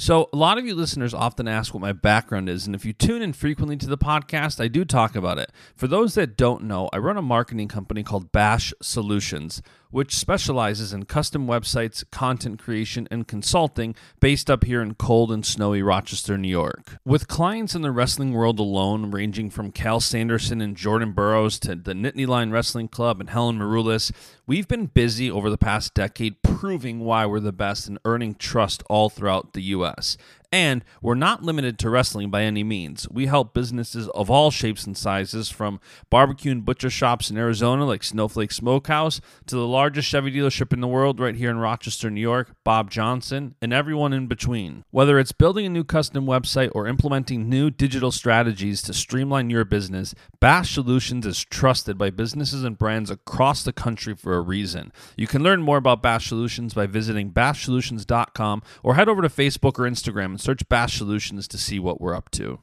So, a lot of you listeners often ask what my background is, and if you tune in frequently to the podcast, I do talk about it. For those that don't know, I run a marketing company called Bash Solutions, which specializes in custom websites, content creation, and consulting based up here in cold and snowy Rochester, New York. With clients in the wrestling world alone, ranging from Cael Sanderson and Jordan Burroughs to the Nittany Lion Wrestling Club and Helen Maroulis, we've been busy over the past decade proving why we're the best and earning trust all throughout the U.S. And we're not limited to wrestling by any means. We help businesses of all shapes and sizes, from barbecue and butcher shops in Arizona like Snowflake Smokehouse to the largest Chevy dealership in the world right here in Rochester, New York, Bob Johnson, and everyone in between. Whether it's building a new custom website or implementing new digital strategies to streamline your business, Bash Solutions is trusted by businesses and brands across the country for a reason. You can learn more about Bash Solutions by visiting bashsolutions.com or head over to Facebook or Instagram search Bash Solutions to see what we're up to.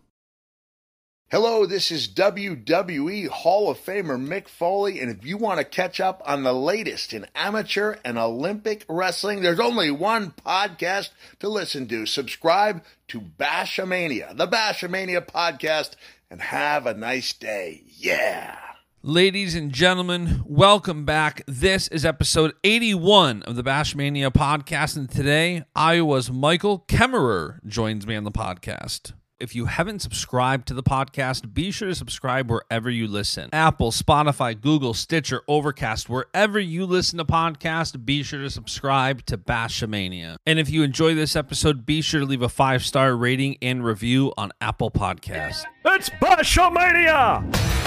Hello, this is WWE Hall of Famer Mick Foley, and if you want to catch up on the latest in amateur and Olympic wrestling, there's only one podcast to listen to. Subscribe to Bashamania, the Bashamania podcast, and have a nice day. Yeah. Ladies and gentlemen, welcome back. This is episode 81 of the Bashmania podcast, and today Iowa's Michael Kemerer joins me on the podcast. If you haven't subscribed to the podcast, be sure to subscribe wherever you listen. Apple, Spotify, Google, Stitcher, Overcast, wherever you listen to podcasts, be sure to subscribe to Bashamania. And if you enjoy this episode, be sure to leave a five-star rating and review on Apple Podcasts. It's Bashamania!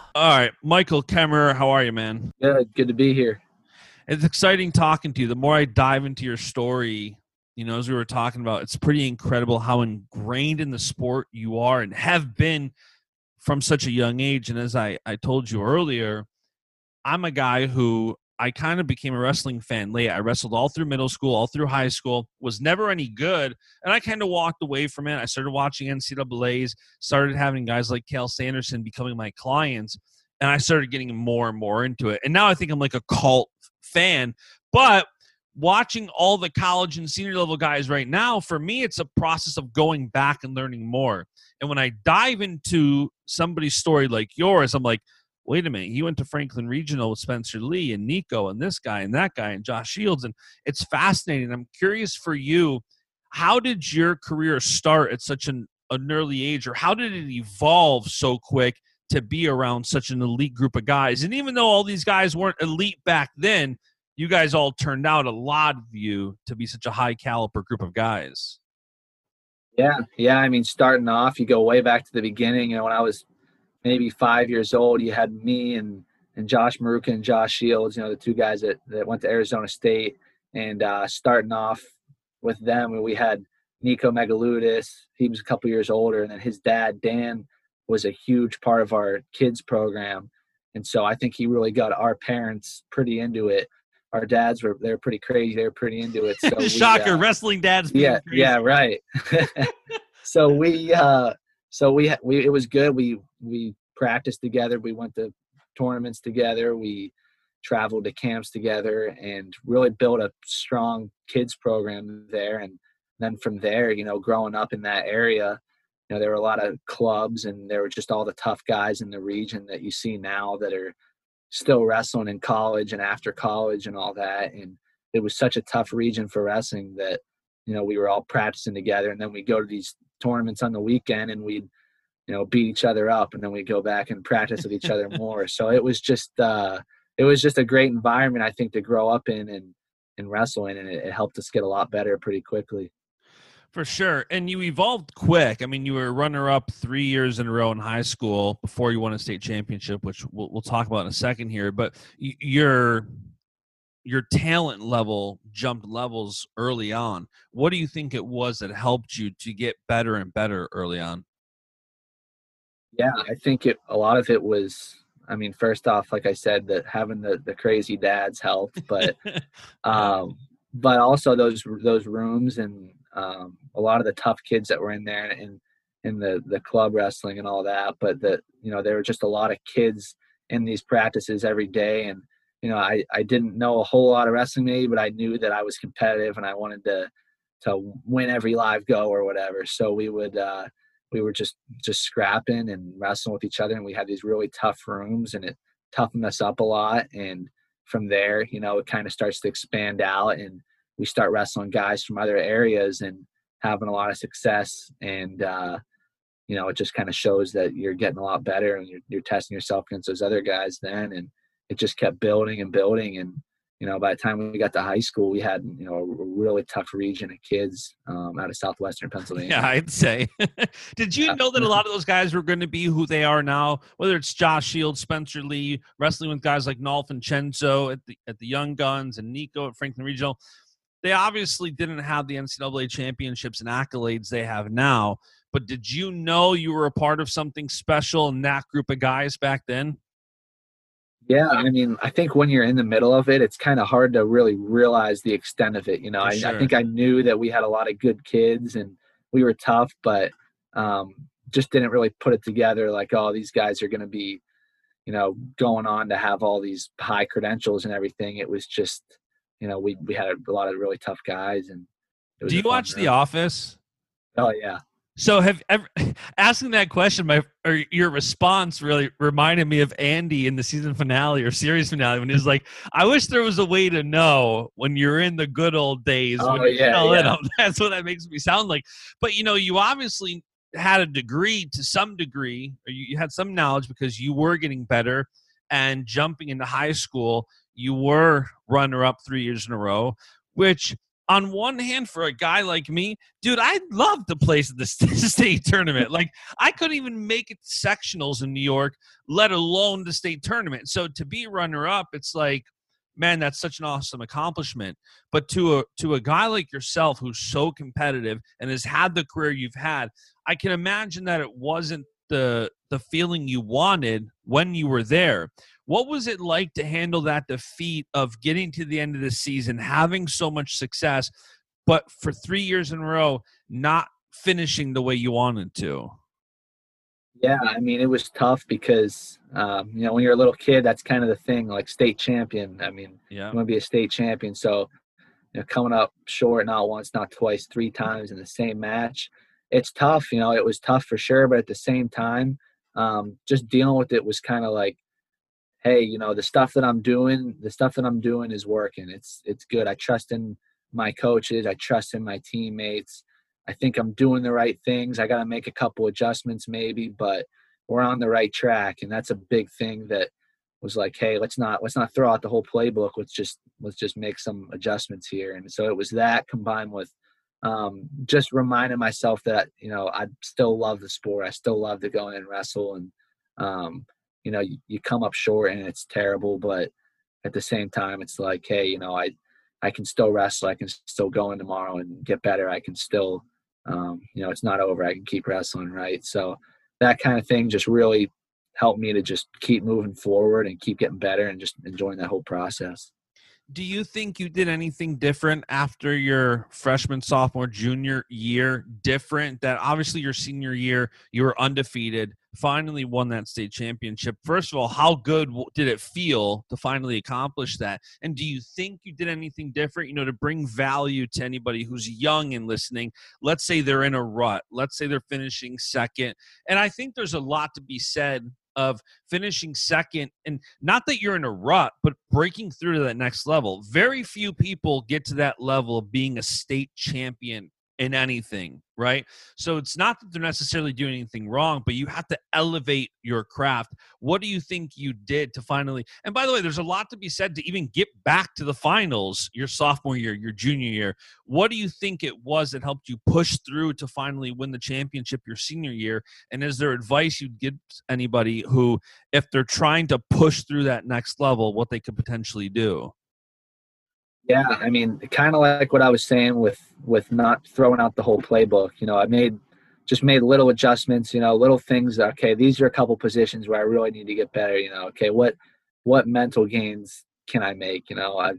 All right, Michael Kemerer, how are you, man? Good, good to be here. It's exciting talking to you. The more I dive into your story, you know, as we were talking about, it's pretty incredible how ingrained in the sport you are and have been from such a young age. And as I, I told you earlier, I'm a guy who I kind of became a wrestling fan late. I wrestled all through middle school, all through high school, was never any good. And I kind of walked away from it. I started watching NCAAs, started having guys like Cael Sanderson becoming my clients, and I started getting more and more into it. And now I think I'm like a cult fan. But watching all the college and senior level guys right now, for me, it's a process of going back and learning more. And when I dive into somebody's story like yours, I'm like, wait a minute, he went to Franklin Regional with Spencer Lee and Nico and this guy and that guy and Josh Shields. And it's fascinating. I'm curious for you, how did your career start at such an, an early age, or how did it evolve so quick to be around such an elite group of guys? And even though all these guys weren't elite back then, you guys all turned out a lot of you to be such a high caliber group of guys. Yeah, yeah. I mean, starting off, you go way back to the beginning. You know, when I was maybe five years old, you had me and and Josh Maruca and Josh Shields. You know, the two guys that that went to Arizona State. And uh, starting off with them, we had Nico Megaludis. He was a couple years older, and then his dad Dan was a huge part of our kids program. And so I think he really got our parents pretty into it. Our dads were they're pretty crazy. They were pretty into it. So Shocker, we, uh, wrestling dads. yeah, yeah, right. so we uh so we we it was good. We we practiced together. We went to tournaments together. We traveled to camps together and really built a strong kids program there. And then from there, you know, growing up in that area, you know, there were a lot of clubs and there were just all the tough guys in the region that you see now that are still wrestling in college and after college and all that. And it was such a tough region for wrestling that, you know, we were all practicing together and then we go to these tournaments on the weekend and we'd you know beat each other up and then we'd go back and practice with each other more so it was just uh it was just a great environment i think to grow up in and and wrestling and it, it helped us get a lot better pretty quickly for sure. And you evolved quick. I mean, you were runner up three years in a row in high school before you won a state championship, which we'll, we'll talk about in a second here. But your your talent level jumped levels early on. What do you think it was that helped you to get better and better early on? Yeah, I think it a lot of it was I mean, first off, like I said, that having the, the crazy dads helped, but um, but also those those rooms and um, a lot of the tough kids that were in there and in the the club wrestling and all that. But that you know there were just a lot of kids in these practices every day, and you know I I didn't know a whole lot of wrestling maybe, but I knew that I was competitive and I wanted to to win every live go or whatever. So we would. Uh, we were just just scrapping and wrestling with each other and we had these really tough rooms and it toughened us up a lot and from there you know it kind of starts to expand out and we start wrestling guys from other areas and having a lot of success and uh, you know it just kind of shows that you're getting a lot better and you're, you're testing yourself against those other guys then and it just kept building and building and you know by the time we got to high school we had you know a really tough region of kids um, out of southwestern pennsylvania yeah i'd say did you know that a lot of those guys were going to be who they are now whether it's josh shields spencer lee wrestling with guys like nolf and cenzo at the, at the young guns and nico at franklin regional they obviously didn't have the NCAA championships and accolades they have now. But did you know you were a part of something special in that group of guys back then? Yeah, I mean, I think when you're in the middle of it, it's kind of hard to really realize the extent of it. You know, I, sure. I, think I knew that we had a lot of good kids and we were tough, but um, just didn't really put it together like, oh, these guys are going to be, you know, going on to have all these high credentials and everything. It was just, you know, we we had a lot of really tough guys. And do you watch The Office? Oh yeah. So have ever asking that question, my or your response really reminded me of Andy in the season finale or series finale when he's like, "I wish there was a way to know when you're in the good old days oh, yeah, yeah. That's what that makes me sound like. But you know, you obviously had a degree to some degree, or you, you had some knowledge because you were getting better and jumping into high school you were runner up three years in a row, which on one hand, for a guy like me, dude, I love to place at the state tournament. Like, I couldn't even make it sectionals in New York, let alone the state tournament. So to be runner up, it's like, man, that's such an awesome accomplishment. But to a to a guy like yourself who's so competitive and has had the career you've had, I can imagine that it wasn't the the feeling you wanted when you were there. What was it like to handle that defeat of getting to the end of the season, having so much success, but for three years in a row, not finishing the way you wanted to? Yeah, I mean, it was tough because, um, you know, when you're a little kid, that's kind of the thing, like state champion. I mean, yeah. you want to be a state champion. So, you know, coming up short, not once, not twice, three times in the same match, it's tough. You know, it was tough for sure. But at the same time, um, just dealing with it was kind of like, hey, you know, the stuff that I'm doing, the stuff that I'm doing is working. It's it's good. I trust in my coaches. I trust in my teammates. I think I'm doing the right things. I got to make a couple adjustments maybe, but we're on the right track, and that's a big thing that was like, hey, let's not let's not throw out the whole playbook. Let's just let's just make some adjustments here. And so it was that combined with um, just reminding myself that you know I still love the sport. I still love to go in and wrestle, and um, you know you, you come up short and it's terrible but at the same time it's like hey you know i i can still wrestle i can still go in tomorrow and get better i can still um, you know it's not over i can keep wrestling right so that kind of thing just really helped me to just keep moving forward and keep getting better and just enjoying that whole process do you think you did anything different after your freshman, sophomore, junior year? Different that obviously your senior year you were undefeated, finally won that state championship. First of all, how good did it feel to finally accomplish that? And do you think you did anything different, you know, to bring value to anybody who's young and listening? Let's say they're in a rut. Let's say they're finishing second. And I think there's a lot to be said of finishing second and not that you're in a rut but breaking through to that next level. Very few people get to that level of being a state champion in anything, right? So it's not that they're necessarily doing anything wrong, but you have to elevate your craft. What do you think you did to finally? And by the way, there's a lot to be said to even get back to the finals your sophomore year, your junior year. What do you think it was that helped you push through to finally win the championship your senior year? And is there advice you'd give anybody who, if they're trying to push through that next level, what they could potentially do? Yeah, I mean, kind of like what I was saying with with not throwing out the whole playbook. You know, I made just made little adjustments. You know, little things. Okay, these are a couple positions where I really need to get better. You know, okay, what what mental gains can I make? You know, I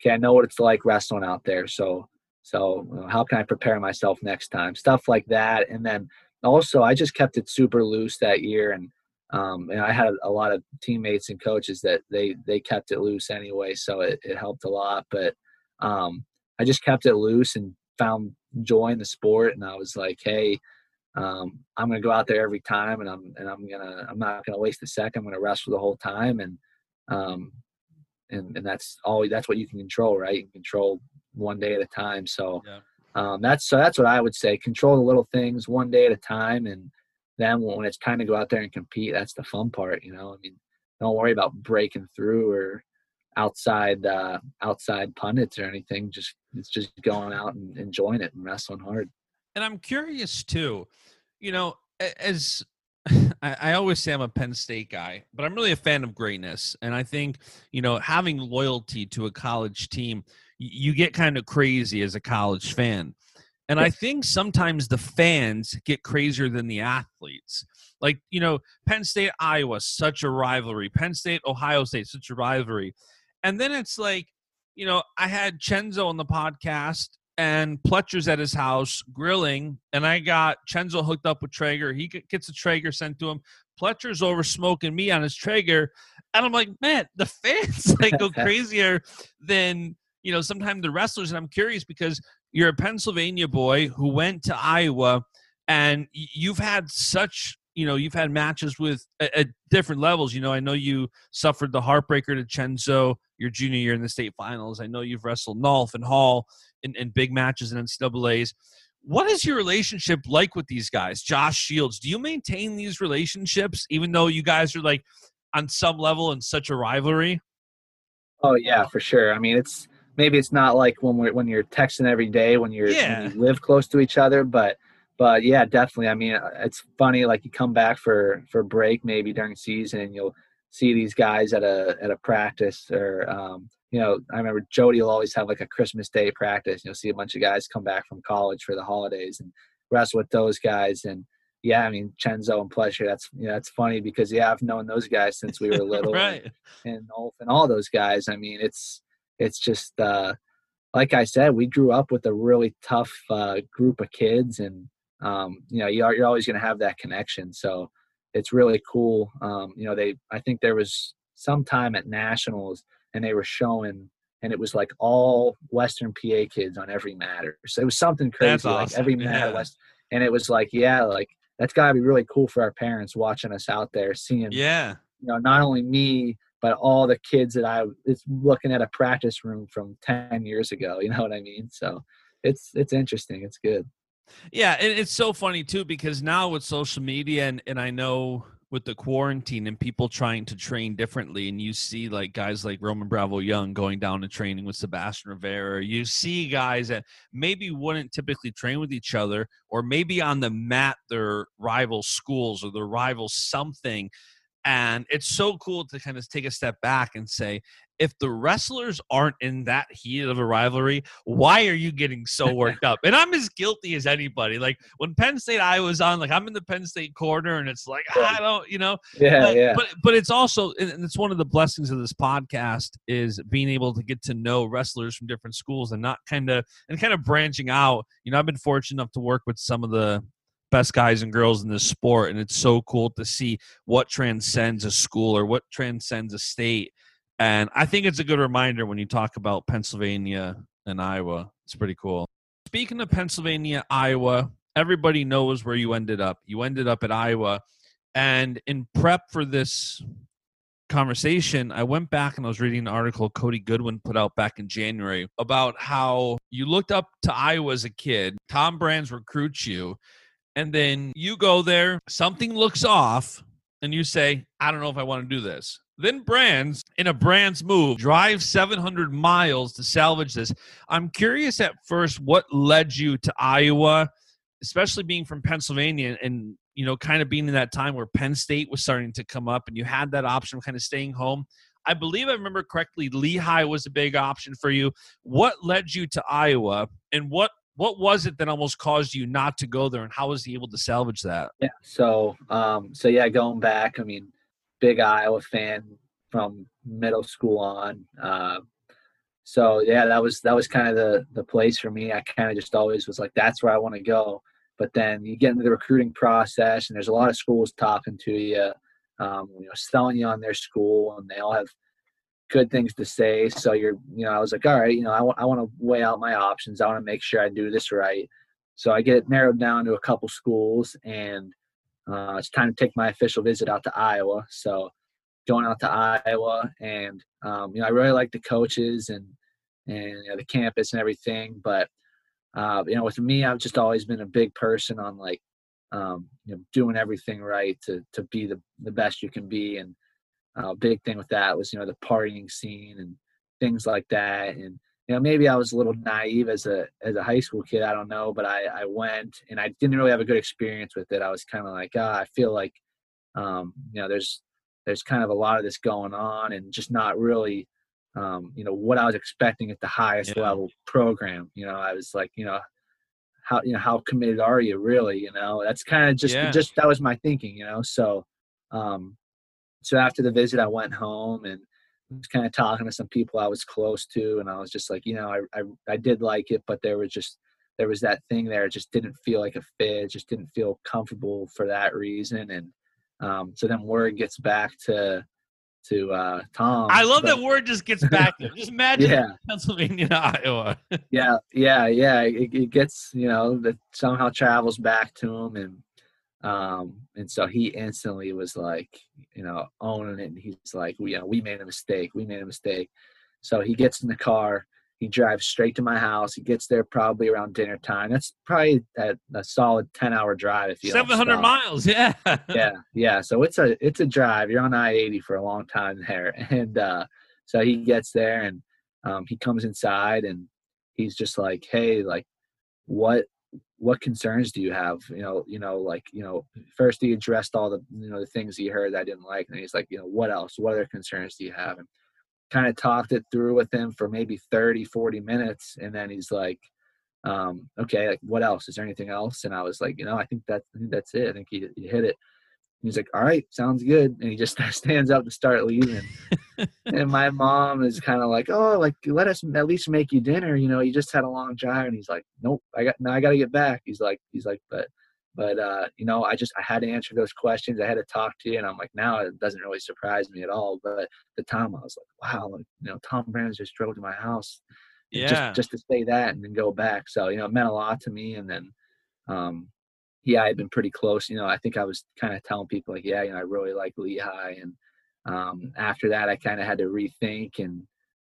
okay, I know what it's like wrestling out there. So so you know, how can I prepare myself next time? Stuff like that, and then also I just kept it super loose that year and um, and I had a lot of teammates and coaches that they they kept it loose anyway, so it, it helped a lot. But um, I just kept it loose and found joy in the sport, and I was like, hey, um, I'm gonna go out there every time, and I'm and I'm gonna I'm not gonna waste a second. I'm gonna wrestle the whole time, and um, and and that's all that's what you can control, right? You can control one day at a time. So. Yeah. Um, that's so that's what I would say. Control the little things one day at a time, and then when it's time to go out there and compete, that's the fun part, you know. I mean, don't worry about breaking through or outside uh, outside pundits or anything. Just it's just going out and enjoying it and wrestling hard. And I'm curious too, you know, as I, I, always say I'm a Penn State guy, but I'm really a fan of greatness. And I think, you know, having loyalty to a college team, you get kind of crazy as a college fan. And I think sometimes the fans get crazier than the athletes. Like, you know, Penn State, Iowa, such a rivalry. Penn State, Ohio State, such a rivalry. And then it's like, you know, I had Cenzo on the podcast and Pletcher's at his house grilling, and I got Cenzo hooked up with Traeger. He gets a Traeger sent to him. Pletcher's over smoking me on his Traeger. And I'm like, man, the fans like go crazier than you know sometimes the wrestlers and i'm curious because you're a Pennsylvania boy who went to Iowa, and you've had such you know you've had matches with at, different levels. You know, I know you suffered the heartbreaker to Cenzo your junior year in the state finals. I know you've wrestled Nolf and Hall in, in big matches in NCAA's. What is your relationship like with these guys, Josh Shields? Do you maintain these relationships even though you guys are like on some level in such a rivalry? Oh yeah, for sure. I mean, it's maybe it's not like when we're when you're texting every day when you're yeah. when you live close to each other but but yeah definitely i mean it's funny like you come back for for break maybe during season and you'll see these guys at a at a practice or um, you know i remember jody will always have like a christmas day practice you'll see a bunch of guys come back from college for the holidays and wrestle with those guys and yeah, I mean Cenzo and Pletcher. That's yeah, that's funny because yeah, I've known those guys since we were little, right? And, and Ulf and all those guys. I mean, it's it's just uh, like I said, we grew up with a really tough uh, group of kids, and um, you know, you're, you're always going to have that connection. So it's really cool. Um, you know, they I think there was some time at nationals, and they were showing, and it was like all Western PA kids on every matter. So it was something crazy, awesome. like every matter yeah. West, and it was like, yeah, like that's got to be really cool for our parents watching us out there, seeing, yeah, you know, not only me but all the kids that I was looking at a practice room from 10 years ago, you know what I mean? So it's, it's interesting. It's good. Yeah. And it's so funny too, because now with social media and, and I know with the quarantine and people trying to train differently and you see like guys like Roman Bravo Young going down to training with Sebastian Rivera you see guys that maybe wouldn't typically train with each other or maybe on the mat their rival schools or their rival something and it's so cool to kind of take a step back and say, if the wrestlers aren't in that heat of a rivalry, why are you getting so worked up? And I'm as guilty as anybody. Like when Penn State I was on, like I'm in the Penn State corner, and it's like ah, I don't, you know. Yeah, but, yeah. But but it's also, and it's one of the blessings of this podcast is being able to get to know wrestlers from different schools and not kind of and kind of branching out. You know, I've been fortunate enough to work with some of the best guys and girls in this sport and it's so cool to see what transcends a school or what transcends a state. And i think it's a good reminder when you talk about pennsylvania and iowa. It's pretty cool. Speaking of pennsylvania iowa everybody knows where you ended up. You ended up at iowa. And in prep for this conversation, I went back and I was reading an article Cody Goodwin put out back in January about how you looked up to Iowa as a kid. Tom Brands recruits you, and then you go there, something looks off, and you say, I don't know if I want to do this. Then Brands, in a Brands move, drives 700 miles to salvage this. I'm curious at first what led you to Iowa, especially being from Pennsylvania and you know, kind of being in that time where Penn State was starting to come up and you had that option of kind of staying home. I believe I remember correctly, Lehigh was a big option for you. What led you to Iowa and what what was it that almost caused you not to go there and how was he able to salvage that? Yeah. So um so yeah, going back, I mean, big Iowa fan from middle school on. Uh, so yeah, that was that was kind of the the place for me. I kind of just always was like, that's where I want to go. But then you get into the recruiting process, and there's a lot of schools talking to you, um, you know, selling you on their school, and they all have good things to say. So you're, you know, I was like, all right, you know, I want I want to weigh out my options. I want to make sure I do this right. So I get narrowed down to a couple schools, and uh, it's time to take my official visit out to Iowa. So going out to Iowa, and um, you know, I really like the coaches and and you know, the campus and everything, but uh, you know, with me, I've just always been a big person on like, um, you know, doing everything right to to be the the best you can be. And uh, big thing with that was you know the partying scene and things like that. And you know, maybe I was a little naive as a as a high school kid. I don't know, but I I went and I didn't really have a good experience with it. I was kind of like, ah, I feel like, um, you know, there's there's kind of a lot of this going on and just not really um, you know what I was expecting at the highest yeah. level program. You know, I was like, you know, how you know how committed are you really? You know, that's kind of just yeah. just that was my thinking. You know, so um, so after the visit, I went home and was kind of talking to some people I was close to, and I was just like, you know, I I, I did like it, but there was just there was that thing there. It just didn't feel like a fit. It just didn't feel comfortable for that reason, and um, so then word gets back to to uh, Tom. I love but, that word just gets back there. Just imagine yeah. Pennsylvania Iowa. yeah, yeah, yeah. It, it, gets you know that somehow travels back to him, and um, and so he instantly was like, you know, owning it, and he's like, we, you know, we made a mistake. We made a mistake. So he gets in the car he drives straight to my house. He gets there probably around dinner time. That's probably a, a solid ten hour drive if you. Seven hundred miles, yeah. yeah, yeah. So it's a it's a drive. You're on I eighty for a long time there, and uh, so he gets there and um, he comes inside and he's just like, hey, like, what what concerns do you have? You know, you know, like, you know, first he addressed all the you know the things he heard that I didn't like, and he's like, you know, what else? What other concerns do you have? And kind of talked it through with him for maybe 30 40 minutes and then he's like um, okay like what else is there anything else and i was like you know i think that I think that's it i think he, he hit it he's like all right sounds good and he just stands up to start leaving and my mom is kind of like oh like let us at least make you dinner you know you just had a long drive and he's like nope i got now i got to get back he's like he's like but but uh, you know, I just I had to answer those questions. I had to talk to you, and I'm like, now it doesn't really surprise me at all. But at the time, I was like, wow, like, you know, Tom Brands just drove to my house, yeah, just just to say that and then go back. So you know, it meant a lot to me. And then, um, yeah, I had been pretty close. You know, I think I was kind of telling people like, yeah, you know, I really like Lehigh. And um, after that, I kind of had to rethink. And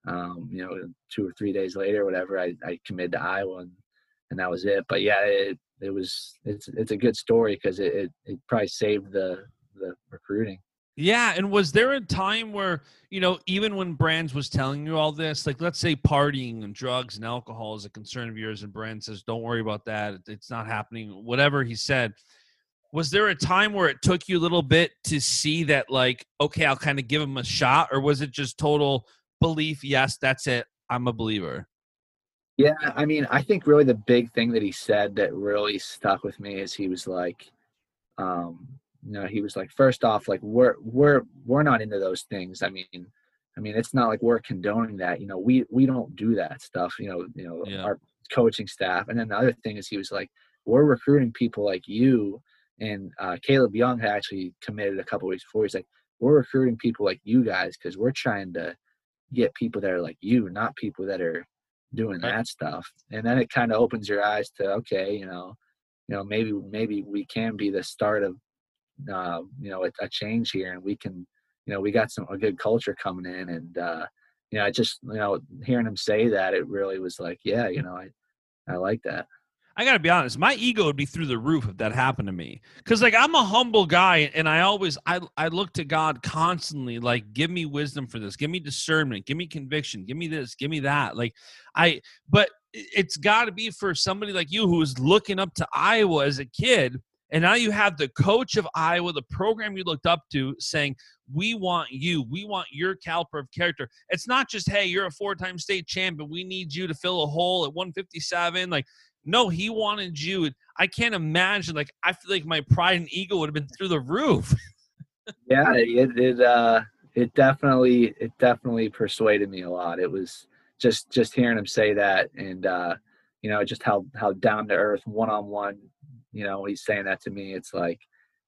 um, you know, two or three days later, whatever, I, I committed to Iowa, and, and that was it. But yeah, it, it was it's it's a good story because it, it, it probably saved the the recruiting. Yeah, and was there a time where you know even when Brands was telling you all this, like let's say partying and drugs and alcohol is a concern of yours, and Brand says, "Don't worry about that; it's not happening." Whatever he said, was there a time where it took you a little bit to see that, like, okay, I'll kind of give him a shot, or was it just total belief? Yes, that's it. I'm a believer. Yeah, I mean, I think really the big thing that he said that really stuck with me is he was like, um, you know, he was like, first off, like we're we're we're not into those things. I mean, I mean, it's not like we're condoning that. You know, we we don't do that stuff. You know, you know, yeah. our coaching staff. And then the other thing is he was like, we're recruiting people like you. And uh, Caleb Young had actually committed a couple weeks before. He's like, we're recruiting people like you guys because we're trying to get people that are like you, not people that are doing that stuff and then it kind of opens your eyes to okay you know you know maybe maybe we can be the start of uh, you know a, a, change here and we can you know we got some a good culture coming in, and uh, you know I just you know hearing him say that it really was like yeah you know I I like that. I gotta be honest, my ego would be through the roof if that happened to me. Cause like I'm a humble guy and I always I I look to God constantly, like, give me wisdom for this, give me discernment, give me conviction, give me this, give me that. Like I but it's gotta be for somebody like you who was looking up to Iowa as a kid. And now you have the coach of Iowa, the program you looked up to, saying, We want you. We want your caliber of character. It's not just, hey, you're a four time state champion. We need you to fill a hole at 157. Like, no, he wanted you. I can't imagine. Like, I feel like my pride and ego would have been through the roof. yeah, it it uh it definitely it definitely persuaded me a lot. It was just just hearing him say that and uh you know just how how down to earth one on one you know he's saying that to me it's like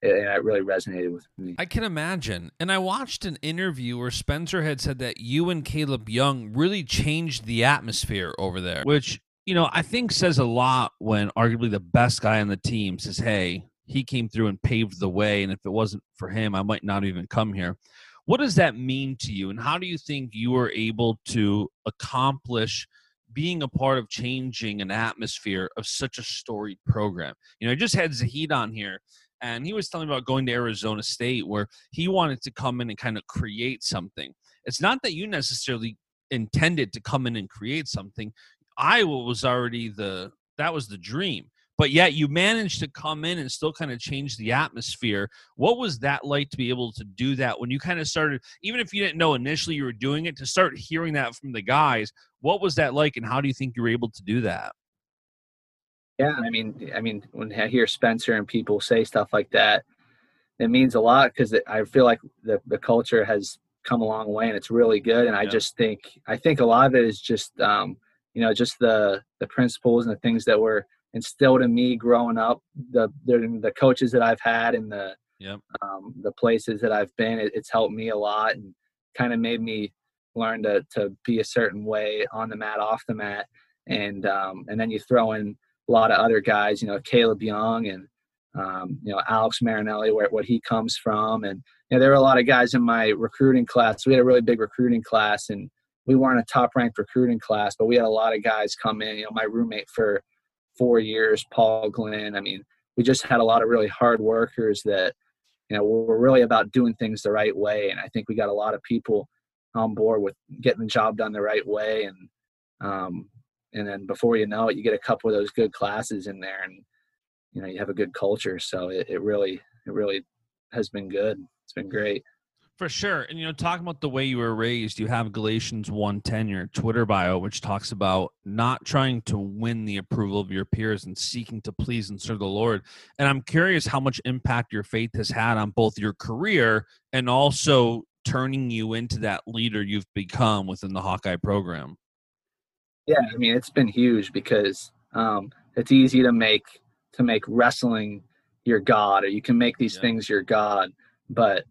and it really resonated with me. I can imagine. And i watched an interview where spencer had said that you and caleb young really changed the atmosphere over there. Which you know, I think says a lot when arguably the best guy on the team says, "Hey, he came through and paved the way, and if it wasn't for him, I might not even come here." What does that mean to you, and how do you think you were able to accomplish being a part of changing an atmosphere of such a storied program? You know, I just had Zahid on here, and he was telling about going to Arizona State, where he wanted to come in and kind of create something. It's not that you necessarily intended to come in and create something Iowa was already the that was the dream. But yet you managed to come in and still kind of change the atmosphere. What was that like to be able to do that when you kind of started, even if you didn't know initially you were doing it, to start hearing that from the guys? What was that like, and how do you think you were able to do that? Yeah, I mean, I mean, when I hear Spencer and people say stuff like that, it means a lot because I feel like the the culture has come a long way and it's really good. And I just think I think a lot of it is just um, you know just the the principles and the things that were instilled in me growing up the the, the coaches that i've had and the yep. um, the places that i've been it, it's helped me a lot and kind of made me learn to to be a certain way on the mat off the mat and um, and then you throw in a lot of other guys you know caleb young and um, you know alex marinelli where what he comes from and you know there were a lot of guys in my recruiting class we had a really big recruiting class and we weren't a top ranked recruiting class, but we had a lot of guys come in. You know, my roommate for four years, Paul Glenn. I mean, we just had a lot of really hard workers that, you know, were really about doing things the right way. And I think we got a lot of people on board with getting the job done the right way. And, um, and then before you know it, you get a couple of those good classes in there and, you know, you have a good culture. So it, it really, it really has been good. It's been great. For sure. And, you know, talking about the way you were raised, you have Galatians 110, your Twitter bio, which talks about not trying to win the approval of your peers and seeking to please and serve the Lord. And I'm curious how much impact your faith has had on both your career and also turning you into that leader you've become within the Hawkeye program. Yeah, I mean, it's been huge because um, it's easy to make to make wrestling your god or you can make these yeah. things your god but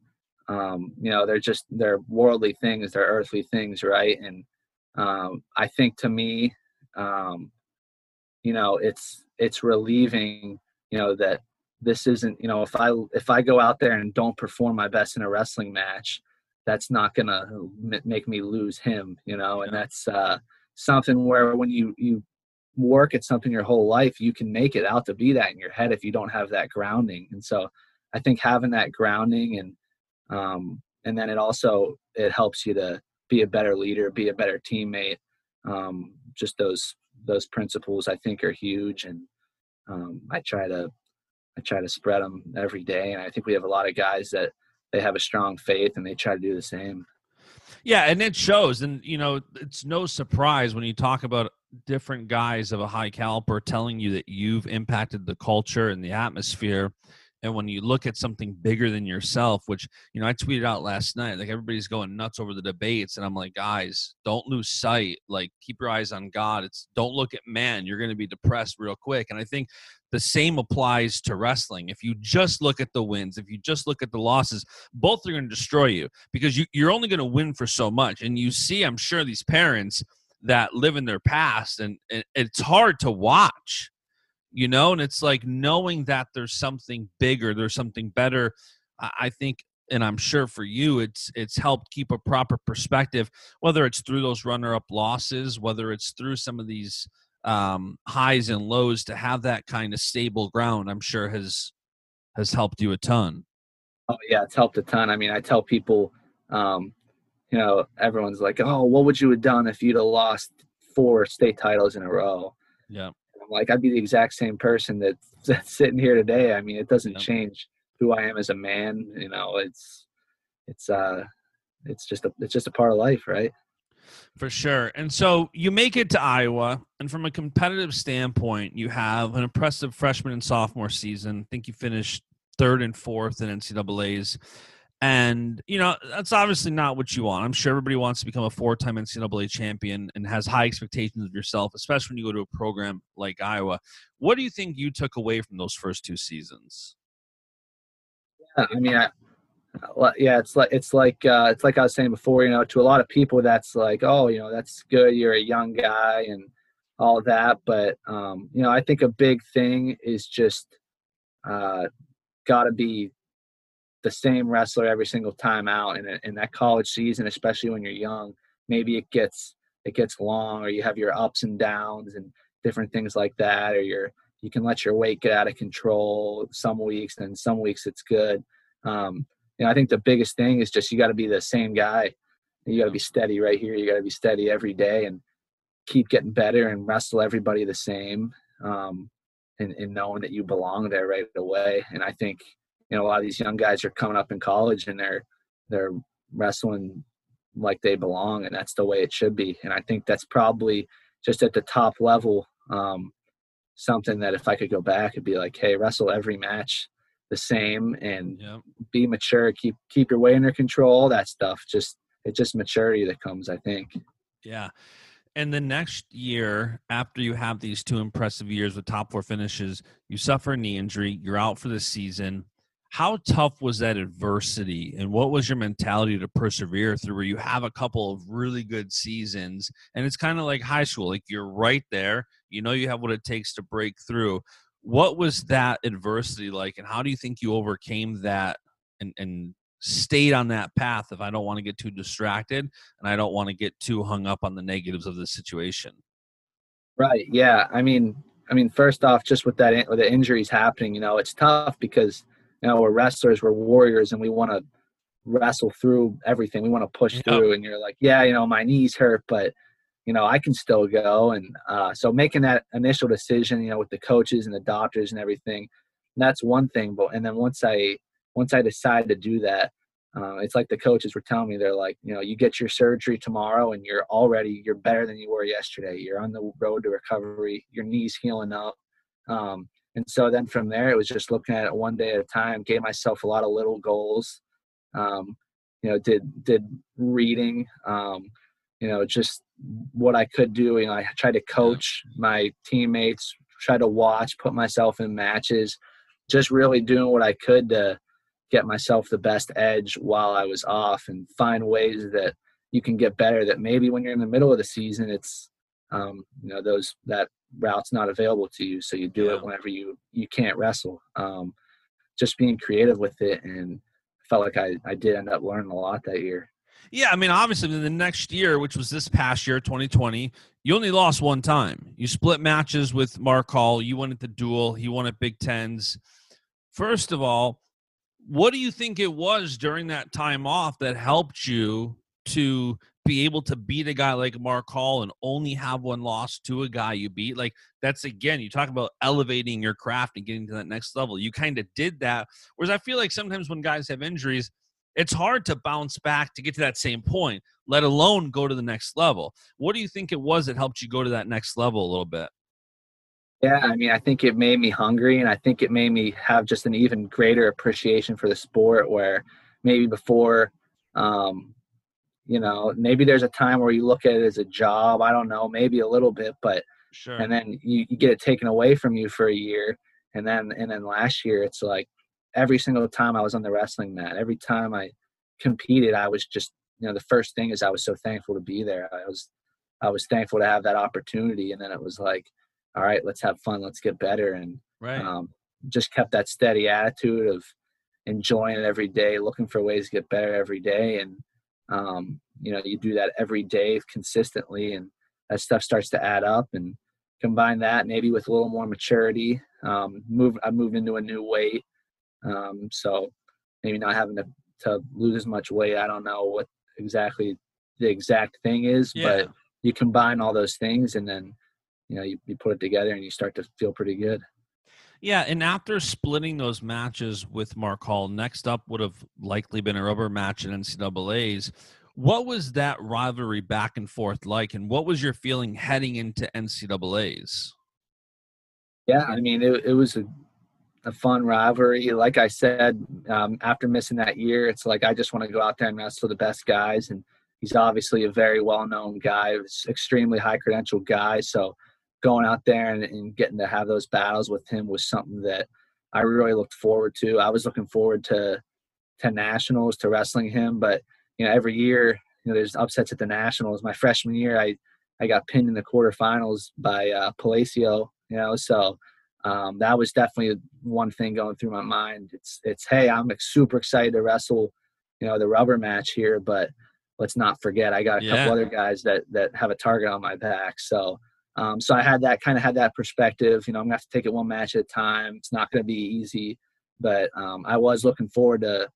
um, you know they're just they're worldly things they're earthly things right? And um, i think to me um, you know it's it's relieving you know that this isn't you know if i if i go out there and don't perform my best in a wrestling match that's not gonna make me lose him you know? And that's uh, something where when you you work at something your whole life you can make it out to be that in your head if you don't have that grounding. And so i think having that grounding and um, and then it also it helps you to be a better leader be a better teammate. Um, just those those principles i think are huge. And um, i try to i try to spread them every day. And i think we have a lot of guys that they have a strong faith and they try to do the same. Yeah and it shows. And you know it's no surprise when you talk about different guys of a high caliber telling you that you've impacted the culture and the atmosphere and when you look at something bigger than yourself which you know i tweeted out last night like everybody's going nuts over the debates and i'm like guys don't lose sight. Like keep your eyes on god. It's don't look at man. You're going to be depressed real quick. And i think the same applies to wrestling. If you just look at the wins if you just look at the losses both are going to destroy you because you, you're only going to win for so much. And you see i'm sure these parents that live in their past and, and it's hard to watch you know and it's like knowing that there's something bigger there's something better i think and I'm sure for you it's it's helped keep a proper perspective whether it's through those runner up losses whether it's through some of these um, highs and lows to have that kind of stable ground I'm sure has has helped you a ton. Oh yeah it's helped a ton. I mean I tell people um, you know everyone's like oh what would you have done if you'd have lost four state titles in a row? Yeah I'm like I'd be the exact same person that, that's sitting here today I mean it doesn't change who I am as a man. You know, it's it's uh it's just a it's just a part of life, right? For sure. And so you make it to Iowa, and from a competitive standpoint, you have an impressive freshman and sophomore season. I think you finished third and fourth in NCAA's. And, you know, that's obviously not what you want. I'm sure everybody wants to become a four time NCAA champion and has high expectations of yourself, especially when you go to a program like Iowa. What do you think you took away from those first two seasons? Yeah, I mean, I, yeah, it's like it's like uh, it's like I was saying before. You know, to a lot of people, that's like, oh, you know, that's good. You're a young guy and all that. But um, you know, I think a big thing is just uh, got to be the same wrestler every single time out in, in that college season, especially when you're young. Maybe it gets it gets long, or you have your ups and downs and different things like that, or you're you can let your weight get out of control some weeks and some weeks it's good. Um, you know i think the biggest thing is just you got to be the same guy. You got to be steady right here. You got to be steady every day and keep getting better and wrestle everybody the same um, and, and knowing that you belong there right away. And i think you know a lot of these young guys are coming up in college and they're they're wrestling like they belong and that's the way it should be and i think that's probably just at the top level um, something that if I could go back, it'd be like, hey, wrestle every match the same and yep. be mature, keep keep your weight under control, all that stuff. Just it's just maturity that comes, I think. Yeah. And the next year, after you have these two impressive years with top four finishes, you suffer a knee injury, you're out for the season how tough was that adversity? And what was your mentality to persevere through where you have a couple of really good seasons? And it's kind of like high school like you're right there. You know you have what it takes to break through. What was that adversity like and how do you think you overcame that and, and stayed on that path if i don't want to get too distracted and i don't want to get too hung up on the negatives of the situation right yeah i mean i mean first off just with that with the injuries happening you know it's tough because you know, we're wrestlers, we're warriors, and we want to wrestle through everything. We want to push through. And you're like, yeah, you know, my knees hurt, but you know, I can still go. And uh, so making that initial decision, you know, with the coaches and the doctors and everything, that's one thing. But and then once I once I decide to do that, uh, it's like the coaches were telling me, they're like, you know, you get your surgery tomorrow and you're already you're better than you were yesterday. You're on the road to recovery. Your knees healing up. Um, and so then from there, it was just looking at it one day at a time. Gave myself a lot of little goals. Um, you know, did did reading. Um, you know, just what I could do. You know, I tried to coach my teammates, Tried to watch, put myself in matches, just really doing what I could to get myself the best edge while I was off, and find ways that you can get better. That maybe when you're in the middle of the season, it's um, you know those that route's not available to you so you do yeah. it whenever you you can't wrestle. Um, just being creative with it and felt like I, I did end up learning a lot that year. Yeah i mean obviously in the next year which was this past year 2020 you only lost one time. You split matches with mark hall. You won at the dual he won at big tens. First of all what do you think it was during that time off that helped you to be able to beat a guy like Mark Hall and only have one loss to a guy you beat. Like that's again, you talk about elevating your craft and getting to that next level. You kind of did that. Whereas I feel like sometimes when guys have injuries, it's hard to bounce back to get to that same point, let alone go to the next level. What do you think it was that helped you go to that next level a little bit? Yeah, I mean, I think it made me hungry and I think it made me have just an even greater appreciation for the sport where maybe before um, you know maybe there's a time where you look at it as a job i don't know maybe a little bit but sure and then you, you get it taken away from you for a year and then and then last year it's like every single time i was on the wrestling mat every time i competed i was just you know the first thing is i was so thankful to be there i was i was thankful to have that opportunity and then it was like all right let's have fun let's get better and right um, just kept that steady attitude of enjoying it every day, looking for ways to get better every day. And, um, you know, you do that every day consistently and that stuff starts to add up and combine that maybe with a little more maturity. Um, move, I moved into a new weight. Um, so maybe not having to, to lose as much weight. I don't know what exactly the exact thing is, yeah. but you combine all those things and then, you know, you, you put it together and you start to feel pretty good. Yeah, and after splitting those matches with Mark Hall, next up would have likely been a rubber match in NCAA's. What was that rivalry back and forth like, and what was your feeling heading into NCAA's? Yeah, I mean, it, it was a, a fun rivalry. Like I said, um, after missing that year, it's like I just want to go out there and wrestle the best guys. And he's obviously a very well known guy, extremely high credential guy. So going out there and, and getting to have those battles with him was something that I really looked forward to. I was looking forward to to nationals to wrestling him, but you know every year you know there's upsets at the nationals. My freshman year, I I got pinned in the quarterfinals by uh, Palacio. You know, so um, that was definitely one thing going through my mind. It's it's hey, I'm super excited to wrestle, you know, the rubber match here, but let's not forget I got a yeah. couple other guys that that have a target on my back. So um, so I had that kind of had that perspective. You know, I'm gonna have to take it one match at a time. It's not gonna be easy, but um, I was looking forward to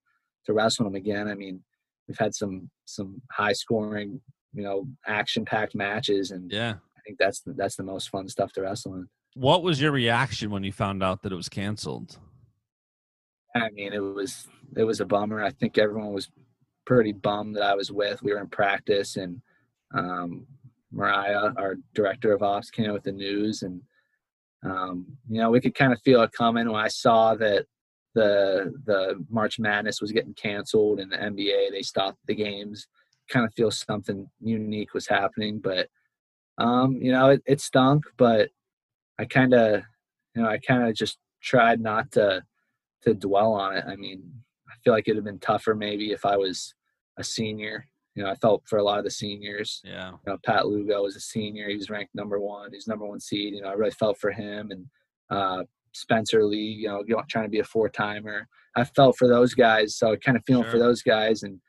to wrestling them again. I mean, we've had some some high scoring, you know, action packed matches, and yeah, I think that's the, that's the most fun stuff to wrestle in. What was your reaction when you found out that it was canceled? I mean, it was it was a bummer. I think everyone was pretty bummed that I was with. We were in practice, and um, Mariah, our director of ops, came out with the news, and um, you know we could kind of feel it coming when I saw that the the March Madness was getting canceled and the NBA they stopped the games. Kind of feel something unique was happening, but um, you know it, it stunk. But I kind of you know I kind of just tried not to to dwell on it. I mean, I feel like it'd have been tougher maybe if I was a senior you know, I felt for a lot of the seniors. Yeah. You know, Pat Lugo was a senior. He was ranked number one. He's number one seed. You know, I really felt for him and uh, Spencer Lee. You know, trying to be a four timer. I felt for those guys. So kind of feeling sure. for those guys and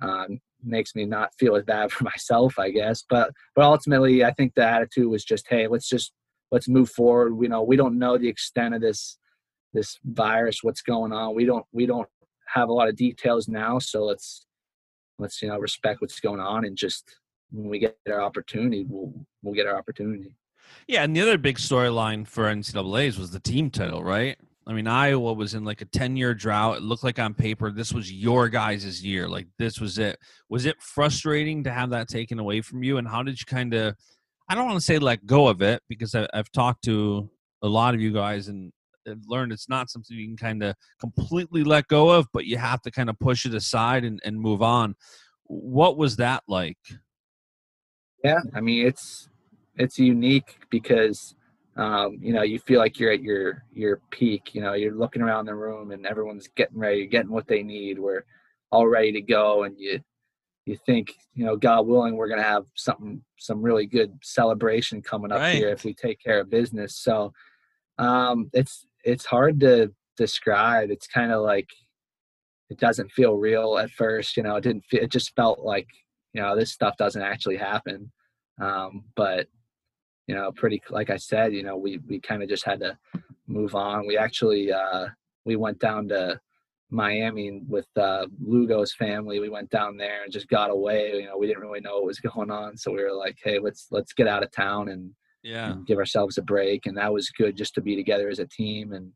um, makes me not feel as bad for myself, I guess. But but ultimately, I think the attitude was just, hey, let's just let's move forward. We know we don't know the extent of this this virus, what's going on. We don't we don't have a lot of details now, so let's let's you know respect what's going on and just when we get our opportunity, we'll we'll get our opportunity. Yeah, and the other big storyline for NCAA's was the team title, right? I mean, Iowa was in like a 10 year drought. It looked like on paper this was your guys' year. Like this was it. Was it frustrating to have that taken away from you? And how did you kind of, I don't want to say let go of it because I, have talked to a lot of you guys and learned it's not something you can kind of completely let go of, but you have to kind of push it aside and, and move on. What was that like? Yeah, I mean it's it's unique because um, you know you feel like you're at your your peak. You know you're looking around the room and everyone's getting ready, getting what they need. We're all ready to go, and you you think you know God willing we're gonna have something some really good celebration coming up right. here if we take care of business. So um, it's it's hard to describe. It's kind of like it doesn't feel real at first. You know, it didn't. Feel, it just felt like you know this stuff doesn't actually happen. Um, but you know, pretty like I said, you know, we we kind of just had to move on. We actually uh, we went down to Miami with uh, Lugo's family. We went down there and just got away. You know, we didn't really know what was going on, so we were like, "Hey, let's let's get out of town and yeah give ourselves a break and that was good just to be together as a team and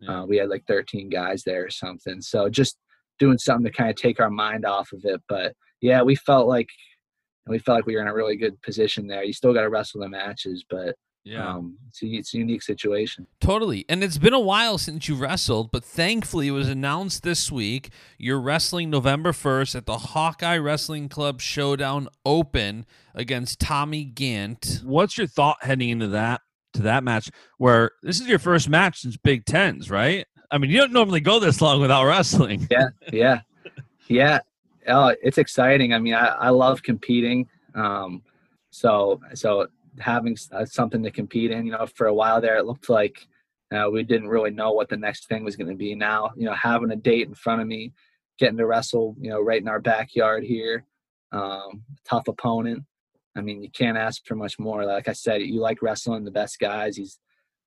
yeah. uh, we had like 13 guys there or something so just doing something to kind of take our mind off of it but yeah we felt like we felt like we were in a really good position there you still got to wrestle the matches but yeah. Um, it's, a, it's a unique situation. Totally. And it's been a while since you wrestled, but thankfully it was announced this week you're wrestling November 1st at the Hawkeye Wrestling Club Showdown Open against Tommy Gantt. What's your thought heading into that to that match where this is your first match since Big Tens, right? I mean, you don't normally go this long without wrestling. Yeah, yeah, yeah. Oh, it's exciting. I mean, I, I love competing. Um, so so having uh, something to compete in. You know, for a while there, it looked like uh, we didn't really know what the next thing was going to be. Now, you know, having a date in front of me, getting to wrestle, you know, right in our backyard here, um, tough opponent. I mean, you can't ask for much more. Like I said, you like wrestling the best guys. He's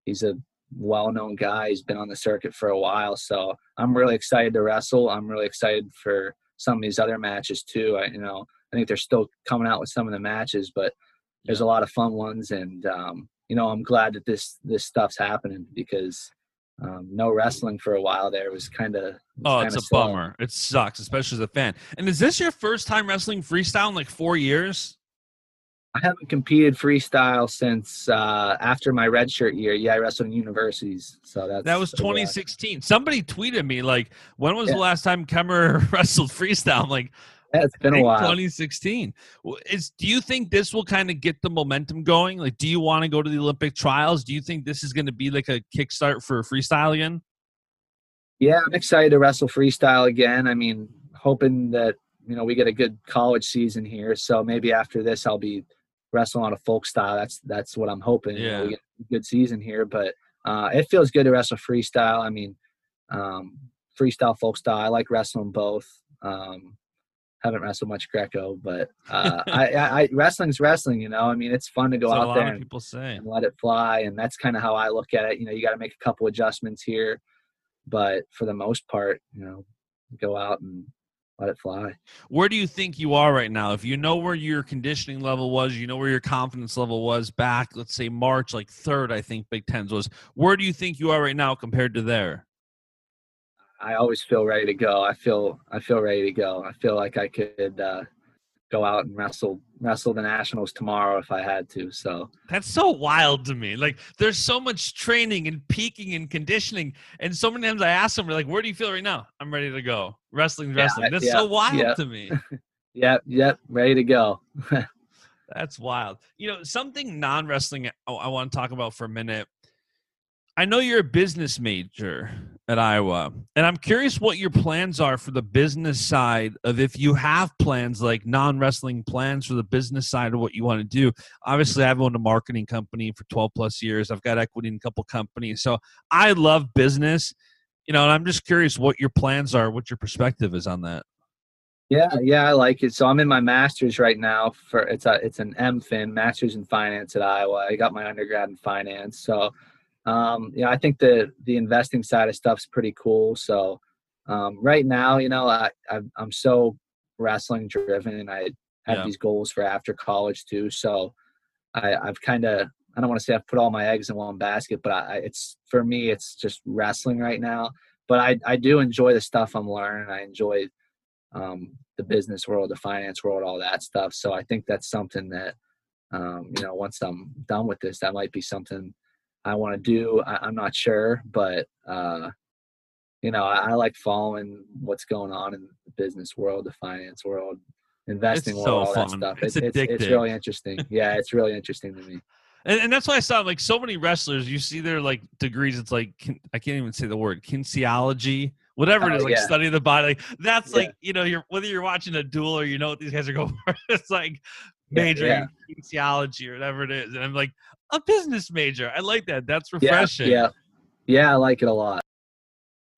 he's a well-known guy. He's been on the circuit for a while, so I'm really excited to wrestle. I'm really excited for some of these other matches too. I, you know, I think they're still coming out with some of the matches, but there's a lot of fun ones, and um, you know, I'm glad that this this stuff's happening because um, no wrestling for a while there was kind of oh, it's a slow. bummer. It sucks, especially as a fan. And is this your first time wrestling freestyle in like four years? I haven't competed freestyle since uh, after my redshirt year. Yeah, I wrestled in universities, so that's that was 2016. Somebody tweeted me like, "When was yeah. the last time Kemerer wrestled freestyle?" I'm like, it's been a while. 2016. Is do you think this will kind of get the momentum going? Like, do you want to go to the Olympic trials? Do you think this is going to be like a kickstart for freestyle again? Yeah, I'm excited to wrestle freestyle again. I mean, hoping that you know we get a good college season here. So maybe after this, I'll be wrestling on a folk style. That's that's what I'm hoping. Yeah, you know, we get a good season here, but uh, it feels good to wrestle freestyle. I mean, um, freestyle, folk style. I like wrestling both. Um, haven't wrestled much Greco, but uh, I, I, I, wrestling's wrestling. You know, I mean, it's fun to go out there and, and let it fly, and that's kind of how I look at it. You know, you got to make a couple adjustments here, but for the most part, you know, go out and let it fly. Where do you think you are right now? If you know where your conditioning level was, you know where your confidence level was back, let's say March, like third, I think Big Tens was. Where do you think you are right now compared to there? I always feel ready to go. I feel I feel ready to go. I feel like I could uh, go out and wrestle wrestle the nationals tomorrow if I had to. So that's so wild to me. Like there's so much training and peaking and conditioning, and so many times I ask them, like, "Where do you feel right now?" I'm ready to go. Wrestling, wrestling. Yeah, that's yeah, so wild yeah. to me. yep, yep, ready to go. that's wild. You know, something non wrestling I want to talk about for a minute I know you're a business major at Iowa, and I'm curious what your plans are for the business side of if you have plans like non wrestling plans for the business side of what you want to do. Obviously, I've owned a marketing company for 12 plus years. I've got equity in a couple companies, so I love business. You know, and I'm just curious what your plans are, what your perspective is on that. Yeah, yeah, I like it. So I'm in my master's right now for it's a it's an MFin, Masters in Finance at Iowa. I got my undergrad in finance, so um, you know, I think the the investing side of stuff's pretty cool. So um, right now, you know, I, I am so wrestling driven, and I have yeah. these goals for after college too. So I, I've kind of I don't want to say I've put all my eggs in one basket, but I, it's for me it's just wrestling right now. But I I do enjoy the stuff I'm learning. I enjoy um, the business world, the finance world, all that stuff. So I think that's something that um, you know once I'm done with this, that might be something I want to do. I, am not sure, but uh, you know, I, I, like following what's going on in the business world, the finance world, investing it's world, so all fun. that stuff. It's, it's, it's, it's really interesting. yeah, it's really interesting to me. And, and, that's why I saw like so many wrestlers. You see their like degrees. It's like I can't even say the word kinesiology, whatever it is, oh, like yeah. study the body. Like, that's yeah. like you know, you're whether you're watching a duel or you know what these guys are going for. It's like major yeah, in kinesiology or whatever it is, and I'm like, a business major. I like that. That's refreshing. Yeah, yeah, yeah I like it a lot.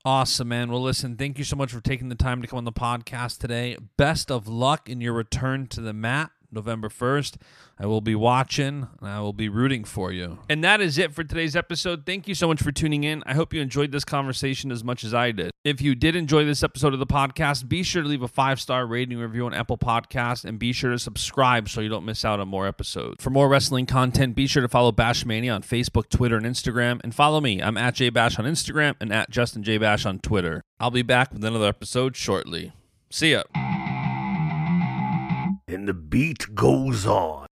Awesome, man. Well, listen, thank you so much for taking the time to come on the podcast today. Best of luck in your return to the mat. November 1st. I will be watching and I will be rooting for you. And that is it for today's episode. Thank you so much for tuning in. I hope you enjoyed this conversation as much as I did. If you did enjoy this episode of the podcast, be sure to leave a five star rating review on Apple Podcasts and be sure to subscribe so you don't miss out on more episodes. For more wrestling content, be sure to follow Bashmania on Facebook, Twitter, and Instagram. And follow me. I'm at JBash on Instagram and at Justin J Bash on Twitter. I'll be back with another episode shortly. See ya and the beat goes on.